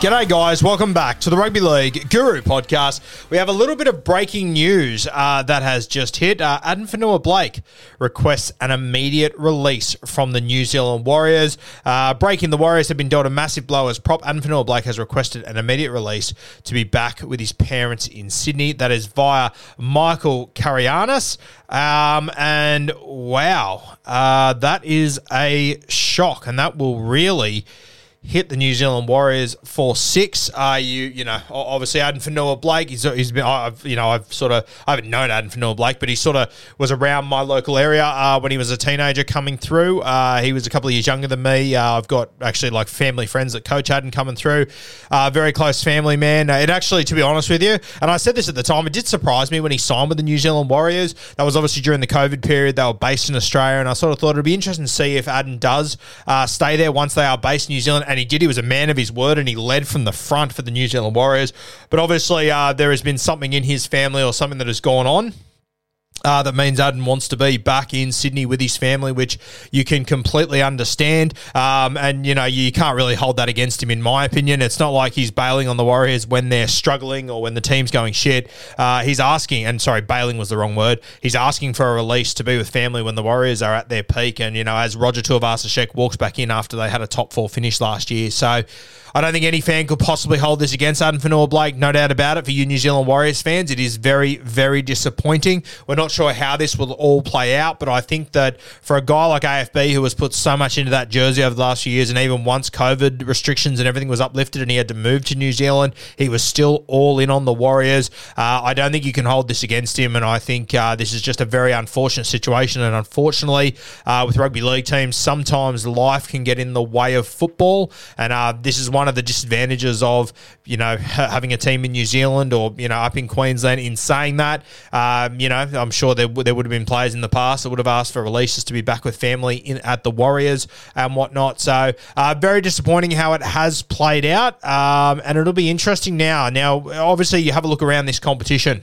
G'day, guys. Welcome back to the Rugby League Guru podcast. We have a little bit of breaking news uh, that has just hit. Uh, Addin Fonua-Blake requests an immediate release from the New Zealand Warriors. Uh, breaking the Warriors have been dealt a massive blow as prop Addin Fonua-Blake has requested an immediate release to be back with his parents in Sydney. That is via Michael Carayannis. Um, and wow, uh, that is a shock, and that will really hit the New Zealand Warriors for six. Uh, you you know obviously Addin Fonua-Blake. He's, he's been I've you know I've sort of I haven't known Addin Fonua-Blake, but he sort of was around my local area uh, when he was a teenager coming through. Uh, he was a couple of years younger than me. Uh, I've got actually like family friends that coach Addin coming through. Uh, very close family man. Uh, it actually, to be honest with you, and I said this at the time, it did surprise me when he signed with the New Zealand Warriors. That was obviously during the COVID period. They were based in Australia, and I sort of thought it'd be interesting to see if Addin does uh, stay there once they are based in New Zealand. And he did. He was a man of his word, and he led from the front for the New Zealand Warriors. But obviously, uh, there has been something in his family or something that has gone on. Uh, that means Addin wants to be back in Sydney with his family, which you can completely understand. Um, and, you know, you can't really hold that against him, in my opinion. It's not like he's bailing on the Warriors when they're struggling or when the team's going shit. Uh, he's asking, and sorry, bailing was the wrong word. He's asking for a release to be with family when the Warriors are at their peak. And, you know, as Roger Tuivasa-Sheck walks back in after they had a top four finish last year. So, I don't think any fan could possibly hold this against Addin Fonua-Blake. No doubt about it. For you New Zealand Warriors fans, it is very, very disappointing. We're not sure how this will all play out, but I think that for a guy like AFB who has put so much into that jersey over the last few years, and even once COVID restrictions and everything was uplifted and he had to move to New Zealand, he was still all in on the Warriors. Uh, I don't think you can hold this against him, and I think uh, this is just a very unfortunate situation. And unfortunately, uh, with rugby league teams, sometimes life can get in the way of football, and uh, this is one of the disadvantages of you know having a team in New Zealand or you know up in Queensland. In saying that, um, you know I'm sure there, w- there would have been players in the past that would have asked for releases to be back with family in at the Warriors and whatnot. So uh, very disappointing how it has played out, um, and it'll be interesting now. Now, obviously, you have a look around this competition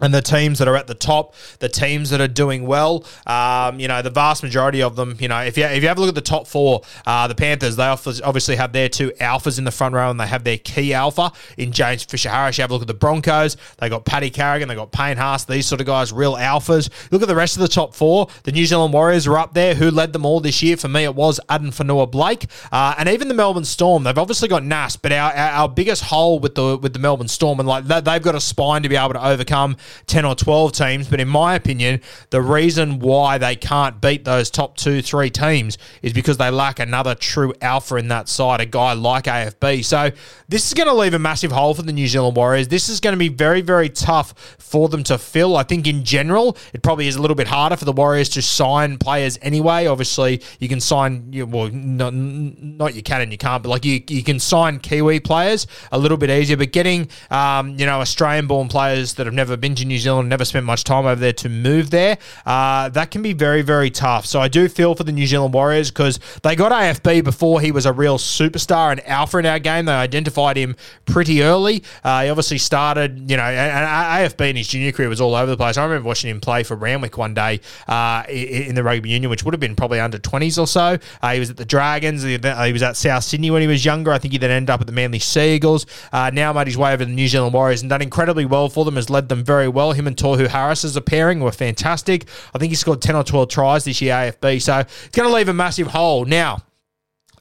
and the teams that are at the top, the teams that are doing well, um, you know, the vast majority of them, you know, if you, if you have a look at the top four, uh, the Panthers, they obviously have their two alphas in the front row and they have their key alpha in James Fisher Harris. You have a look at the Broncos, they got Paddy Carrigan, they got Payne Haas, these sort of guys, real alphas. Look at the rest of the top four. The New Zealand Warriors are up there. Who led them all this year? For me, it was Addin Fonua-Blake. Uh, and even the Melbourne Storm, they've obviously got Nas, but our, our, our biggest hole with the with the Melbourne Storm, and like they've got a spine to be able to overcome 10 or 12 teams. But in my opinion, the reason why they can't beat those top two, three teams is because they lack another true alpha in that side, a guy like AFB. So this is going to leave a massive hole for the New Zealand Warriors. This is going to be very, very tough for them to fill. I think in general, it probably is a little bit harder for the Warriors to sign players anyway. Obviously, you can sign, well, not, not you can and you can't, but like you, you can sign Kiwi players a little bit easier. But getting, um, you know, Australian born players that have never been been New Zealand, never spent much time over there to move there, uh, that can be very, very tough. So I do feel for the New Zealand Warriors because they got AFB before he was a real superstar and alpha in our game. They identified him pretty early. Uh, he obviously started, you know, and, AFB in his junior career was all over the place. I remember watching him play for Randwick one day uh, in the rugby union, which would have been probably under 20s or so. Uh, he was at the Dragons. He was at South Sydney when he was younger. I think he then ended up at the Manly Seagulls. Uh, now made his way over to the New Zealand Warriors and done incredibly well for them, has led them very well. Him and Tohu Harris as a pairing were fantastic. I think he scored 10 or 12 tries this year, AFB. So it's going to leave a massive hole. Now,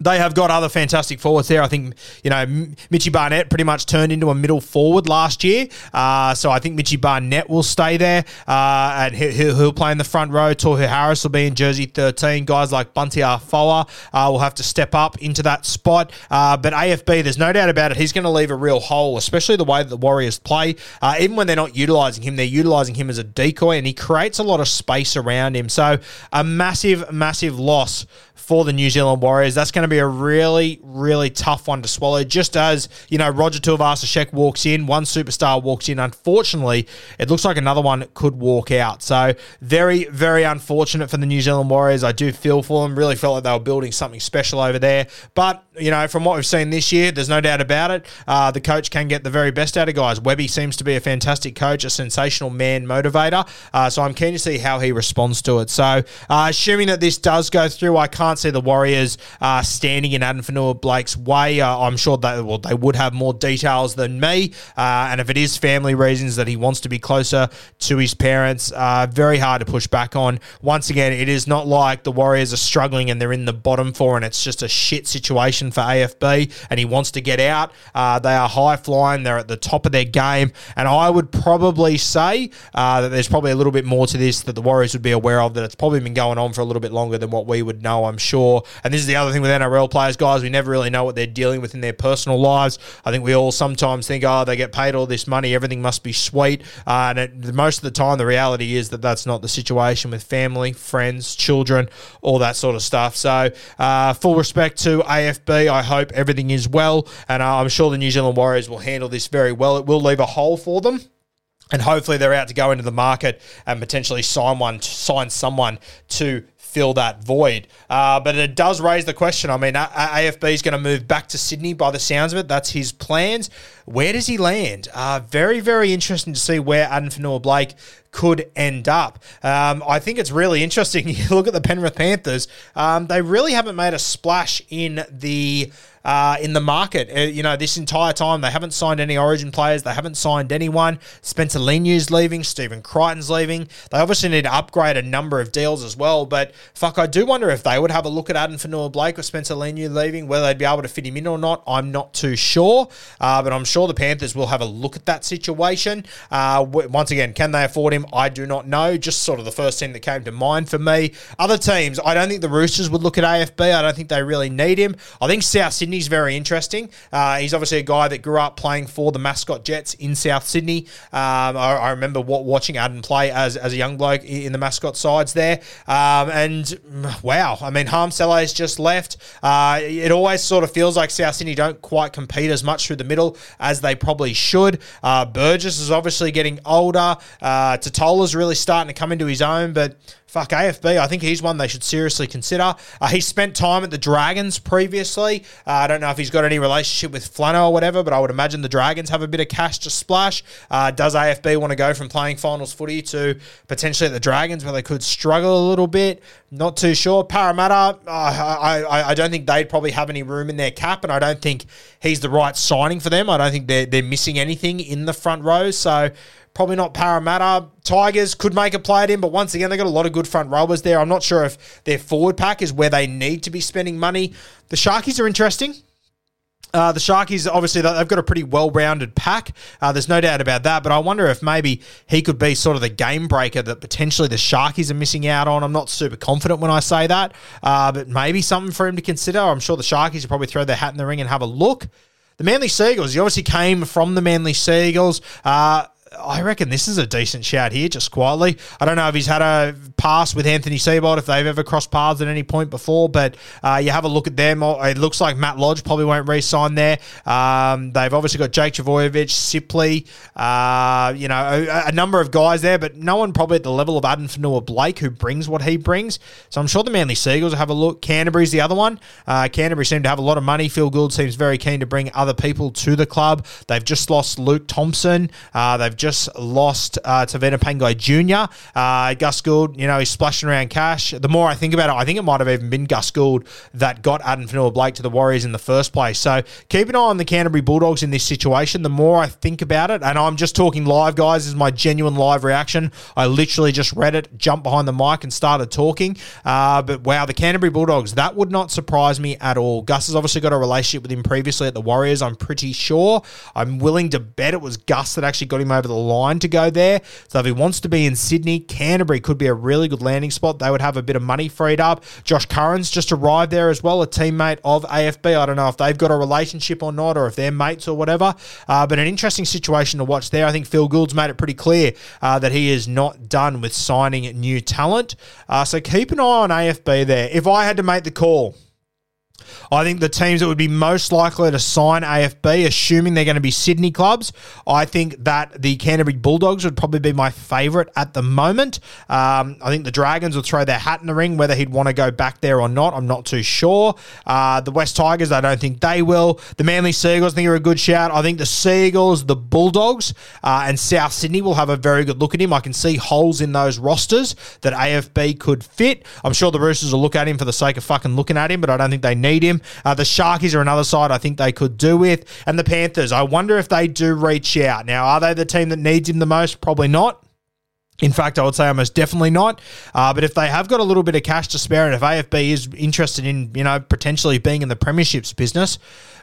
they have got other fantastic forwards there. I think, you know, Mitchy Barnett pretty much turned into a middle forward last year. Uh, so I think Mitchy Barnett will stay there uh, and he'll, he'll, play in the front row. Tohu Harris will be in jersey 13. Guys like Bunty Afoa uh, will have to step up into that spot. Uh, but AFB, there's no doubt about it, he's going to leave a real hole, especially the way that the Warriors play. Uh, even when they're not utilising him, they're utilising him as a decoy and he creates a lot of space around him. So a massive, massive loss for the New Zealand Warriors. That's going to be a really, really tough one to swallow. Just as, you know, Roger Tuivasa-Sheck walks in, one superstar walks in. Unfortunately, it looks like another one could walk out. So very, very unfortunate for the New Zealand Warriors. I do feel for them. Really felt like they were building something special over there. But, you know, from what we've seen this year, there's no doubt about it. Uh, the coach can get the very best out of guys. Webby seems to be a fantastic coach, a sensational man motivator. Uh, so I'm keen to see how he responds to it. So uh, assuming that this does go through, I can't see the Warriors uh, standing in Addin Fonua-Blake's way. Uh, I'm sure they well they would have more details than me, uh, and if it is family reasons that he wants to be closer to his parents, uh, very hard to push back on. Once again, it is not like the Warriors are struggling and they're in the bottom four and it's just a shit situation for AFB, and he wants to get out. Uh, they are high flying. They're at the top of their game, and I would probably say that there's probably a little bit more to this that the Warriors would be aware of. That it's probably been going on for a little bit longer than what we would know. I'm sure. And this is the other thing with NRL players, guys. We never really know what they're dealing with in their personal lives. I think we all sometimes think, oh, they get paid all this money, everything must be sweet. Uh, and it, most of the time, the reality is that that's not the situation with family, friends, children, all that sort of stuff. So, uh, full respect to AFB. I hope everything is well. And uh, I'm sure the New Zealand Warriors will handle this very well. It will leave a hole for them and hopefully they're out to go into the market and potentially sign one, sign someone to fill that void. Uh, but it does raise the question. I mean, AFB is going to move back to Sydney by the sounds of it. That's his plans. Where does he land? Uh, very, very interesting to see where Addin Fonua-Blake could end up. Um, I think it's really interesting. You look at the Penrith Panthers, um, they really haven't made a splash in the uh, in the market. Uh, you know, this entire time they haven't signed any Origin players. They haven't signed anyone. Spencer Leniu's leaving. Stephen Crichton's leaving. They obviously need to upgrade a number of deals as well. But fuck, I do wonder if they would have a look at Addin Fonua-Blake or Spencer Leniu leaving, whether they'd be able to fit him in or not. I'm not too sure. Uh, but I'm sure the Panthers will have a look at that situation. Uh, once again, can they afford him? I do not know. Just sort of the first team that came to mind for me. Other teams, I don't think the Roosters would look at AFB. I don't think they really need him. I think South Sydney Sydney's very interesting. Uh, he's obviously a guy that grew up playing for the mascot Jets in South Sydney. Um, I, I, remember watching Addin play as, as a young bloke in the mascot sides there. Um, and wow, I mean, Harm has just left. Uh, it always sort of feels like South Sydney don't quite compete as much through the middle as they probably should. Uh, Burgess is obviously getting older. Uh, Tatola's really starting to come into his own, but fuck AFB. I think he's one they should seriously consider. Uh, he spent time at the Dragons previously. Uh, I don't know if he's got any relationship with Flano or whatever, but I would imagine the Dragons have a bit of cash to splash. Uh, does AFB want to go from playing finals footy to potentially at the Dragons where they could struggle a little bit? Not too sure. Parramatta, uh, I, I, I don't think they'd probably have any room in their cap, and I don't think he's the right signing for them. I don't think they're, they're missing anything in the front row. So Probably not Parramatta. Tigers could make a play at him, but once again, they've got a lot of good front rowers there. I'm not sure if their forward pack is where they need to be spending money. The Sharkies are interesting. Uh, the Sharkies, obviously, they've got a pretty well rounded pack. Uh, there's no doubt about that. But I wonder if maybe he could be sort of the game breaker that potentially the Sharkies are missing out on. I'm not super confident when I say that, uh, but maybe something for him to consider. I'm sure the Sharkies will probably throw their hat in the ring and have a look. The Manly Seagulls, he obviously came from the Manly Seagulls. Uh, I reckon this is a decent shout here, just quietly. I don't know if he's had a pass with Anthony Seibold, if they've ever crossed paths at any point before, but uh, you have a look at them. It looks like Matt Lodge probably won't re sign there. Um, they've obviously got Jake Trbojevic, Sipley, uh, you know, a, a, number of guys there, but no one probably at the level of Addin Fonua-Blake who brings what he brings. So I'm sure the Manly Seagulls will have a look. Canterbury's the other one. Uh, Canterbury seem to have a lot of money. Phil Gould seems very keen to bring other people to the club. They've just lost Luke Thompson. Uh, they've just lost uh, Tevita Pangai Jr. Uh, Gus Gould, you know, he's splashing around cash. The more I think about it, I think it might have even been Gus Gould that got Addin Fonua-Blake to the Warriors in the first place. So keep an eye on the Canterbury Bulldogs in this situation. The more I think about it, and I'm just talking live, guys, is my genuine live reaction. I literally just read it, jumped behind the mic, and started talking. Uh, but wow, the Canterbury Bulldogs, that would not surprise me at all. Gus has obviously got a relationship with him previously at the Warriors, I'm pretty sure. I'm willing to bet it was Gus that actually got him over the line to go there. So if he wants to be in Sydney, Canterbury could be a really good landing spot. They would have a bit of money freed up. Josh Curran's just arrived there as well, a teammate of AFB. I don't know if they've got a relationship or not, or if they're mates or whatever. Uh, but an interesting situation to watch there. I think Phil Gould's made it pretty clear uh, that he is not done with signing new talent. Uh, so keep an eye on AFB there. If I had to make the call, I think the teams that would be most likely to sign AFB, assuming they're going to be Sydney clubs, I think that the Canterbury Bulldogs would probably be my favourite at the moment. Um, I think the Dragons would throw their hat in the ring, whether he'd want to go back there or not. I'm not too sure. Uh, the West Tigers, I don't think they will. The Manly Seagulls, I think are a good shout. I think the Seagulls, the Bulldogs, uh, and South Sydney will have a very good look at him. I can see holes in those rosters that AFB could fit. I'm sure the Roosters will look at him for the sake of fucking looking at him, but I don't think they need him. Uh, the Sharkies are another side I think they could do with. And the Panthers, I wonder if they do reach out. Now, are they the team that needs him the most? Probably not. In fact, I would say almost definitely not. Uh, but if they have got a little bit of cash to spare, and if AFB is interested in, you know, potentially being in the premierships business,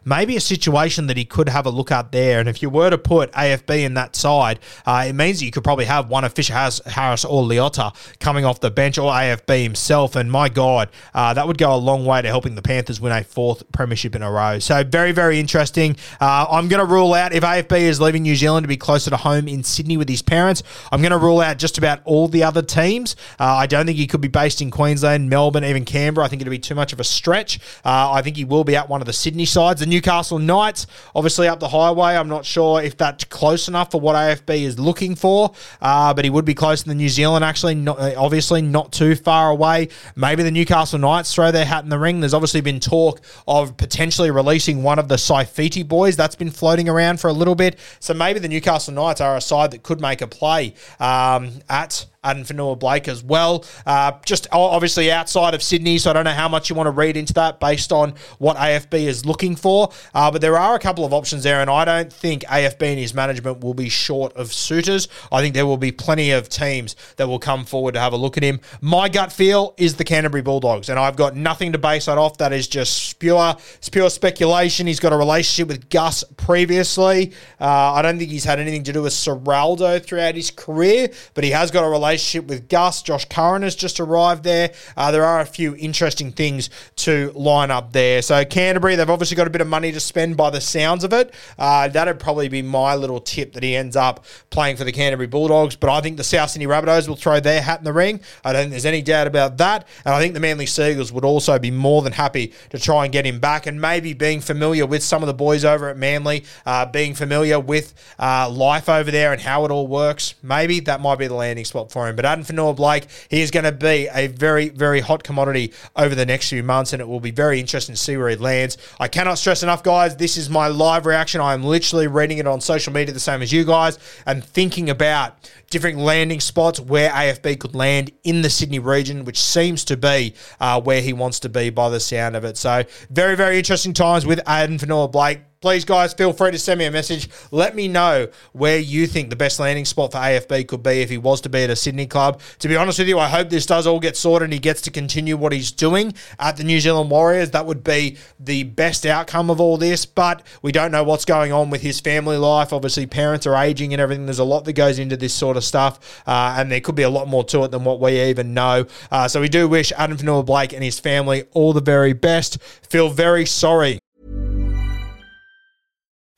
maybe a situation that he could have a look at there. And if you were to put AFB in that side, uh, it means that you could probably have one of Fisher Harris or Leota coming off the bench or AFB himself. And my God, uh, that would go a long way to helping the Panthers win a fourth premiership in a row. So very, very interesting. Uh, I'm going to rule out if AFB is leaving New Zealand to be closer to home in Sydney with his parents. I'm going to rule out just about all the other teams. Uh, I don't think he could be based in Queensland, Melbourne, even Canberra. I think it'd be too much of a stretch. Uh, I think he will be at one of the Sydney sides. The Newcastle Knights, obviously up the highway. I'm not sure if that's close enough for what AFB is looking for, uh, but he would be closer than New Zealand, actually, not, uh, obviously not too far away. Maybe the Newcastle Knights throw their hat in the ring. There's obviously been talk of potentially releasing one of the Saifiti boys. That's been floating around for a little bit. So maybe the Newcastle Knights are a side that could make a play um, at Addin Fonua-Blake as well. Uh, just obviously outside of Sydney, so I don't know how much you want to read into that based on what AFB is looking for. Uh, but there are a couple of options there, and I don't think AFB and his management will be short of suitors. I think there will be plenty of teams that will come forward to have a look at him. My gut feel is the Canterbury Bulldogs, and I've got nothing to base that off. That is just pure, it's pure speculation. He's got a relationship with Gus previously. Uh, I don't think he's had anything to do with Ciraldo throughout his career, but he has got a relationship relationship with Gus. Josh Curran has just arrived there. Uh, there are a few interesting things to line up there. So Canterbury, they've obviously got a bit of money to spend by the sounds of it. Uh, that'd probably be my little tip that he ends up playing for the Canterbury Bulldogs. But I think the South Sydney Rabbitohs will throw their hat in the ring. I don't think there's any doubt about that. And I think the Manly Seagulls would also be more than happy to try and get him back. And maybe being familiar with some of the boys over at Manly, uh, being familiar with uh, life over there and how it all works, maybe that might be the landing spot for for him. But Addin Fonua-Blake, he is going to be a very, very hot commodity over the next few months, and it will be very interesting to see where he lands. I cannot stress enough, guys. This is my live reaction. I am literally reading it on social media the same as you guys and thinking about different landing spots where AFB could land in the Sydney region, which seems to be uh, where he wants to be by the sound of it. So, very, very interesting times with Addin Fonua-Blake please, guys, feel free to send me a message. Let me know where you think the best landing spot for AFB could be if he was to be at a Sydney club. To be honest with you, I hope this does all get sorted and he gets to continue what he's doing at the New Zealand Warriors. That would be the best outcome of all this, but we don't know what's going on with his family life. Obviously, parents are aging and everything. There's a lot that goes into this sort of stuff, uh, and there could be a lot more to it than what we even know. Uh, so we do wish Addin Fonua-Blake and his family all the very best. Feel very sorry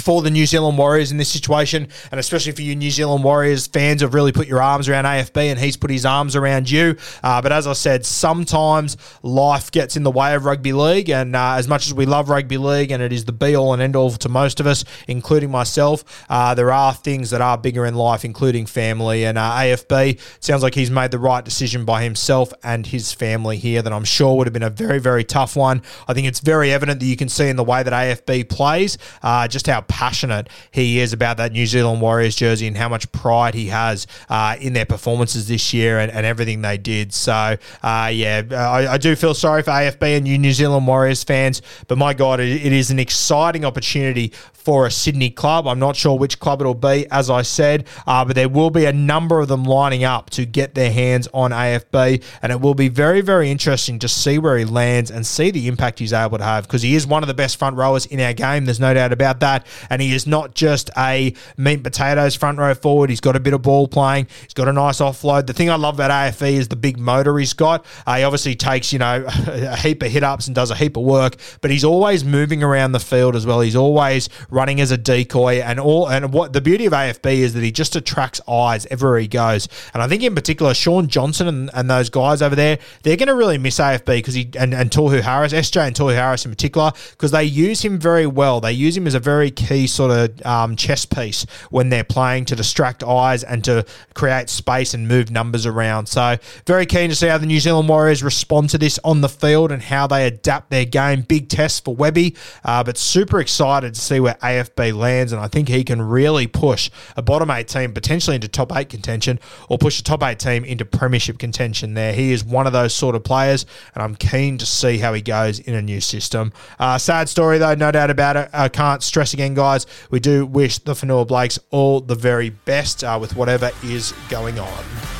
For the New Zealand Warriors in this situation, and especially for you New Zealand Warriors fans have really put your arms around AFB and he's put his arms around you. Uh, but as I said, sometimes life gets in the way of rugby league, and uh, as much as we love rugby league and it is the be all and end all to most of us, including myself, uh, there are things that are bigger in life, including family. And uh, AFB sounds like he's made the right decision by himself and his family here that I'm sure would have been a very, very tough one. I think it's very evident that you can see in the way that AFB plays uh, just how passionate he is about that New Zealand Warriors jersey and how much pride he has uh, in their performances this year and, and everything they did. So, uh, yeah, I, I, do feel sorry for AFB and you New Zealand Warriors fans, but my God, it, it is an exciting opportunity for a Sydney club. I'm not sure which club it'll be, as I said, uh, but there will be a number of them lining up to get their hands on AFB, and it will be very, very interesting to see where he lands and see the impact he's able to have because he is one of the best front rowers in our game. There's no doubt about that, and he is not just a meat and potatoes front row forward. He's got a bit of ball playing. He's got a nice offload. The thing I love about AFB is the big motor he's got. Uh, he obviously takes you know a heap of hit ups and does a heap of work, but he's always moving around the field as well. He's always running as a decoy, and all. And what the beauty of AFB is that he just attracts eyes everywhere he goes. And I think in particular, Shaun Johnson and, and those guys over there, they're going to really miss AFB because he and, and Harris, SJ and Tohu Harris in particular, because they use him very well. They use him as a very key sort of um, chess piece when they're playing to distract eyes and to create space and move numbers around. So very keen to see how the New Zealand Warriors respond to this on the field and how they adapt their game. Big test for Webby, uh, but super excited to see where AFB lands, and I think he can really push a bottom eight team potentially into top eight contention or push a top eight team into premiership contention there. He is one of those sort of players, and I'm keen to see how he goes in a new system. Uh, sad story, though, no doubt about it. I can't stress again, guys. We do wish the Fonua Blakes all the very best uh, with whatever is going on.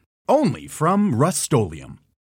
only from Rust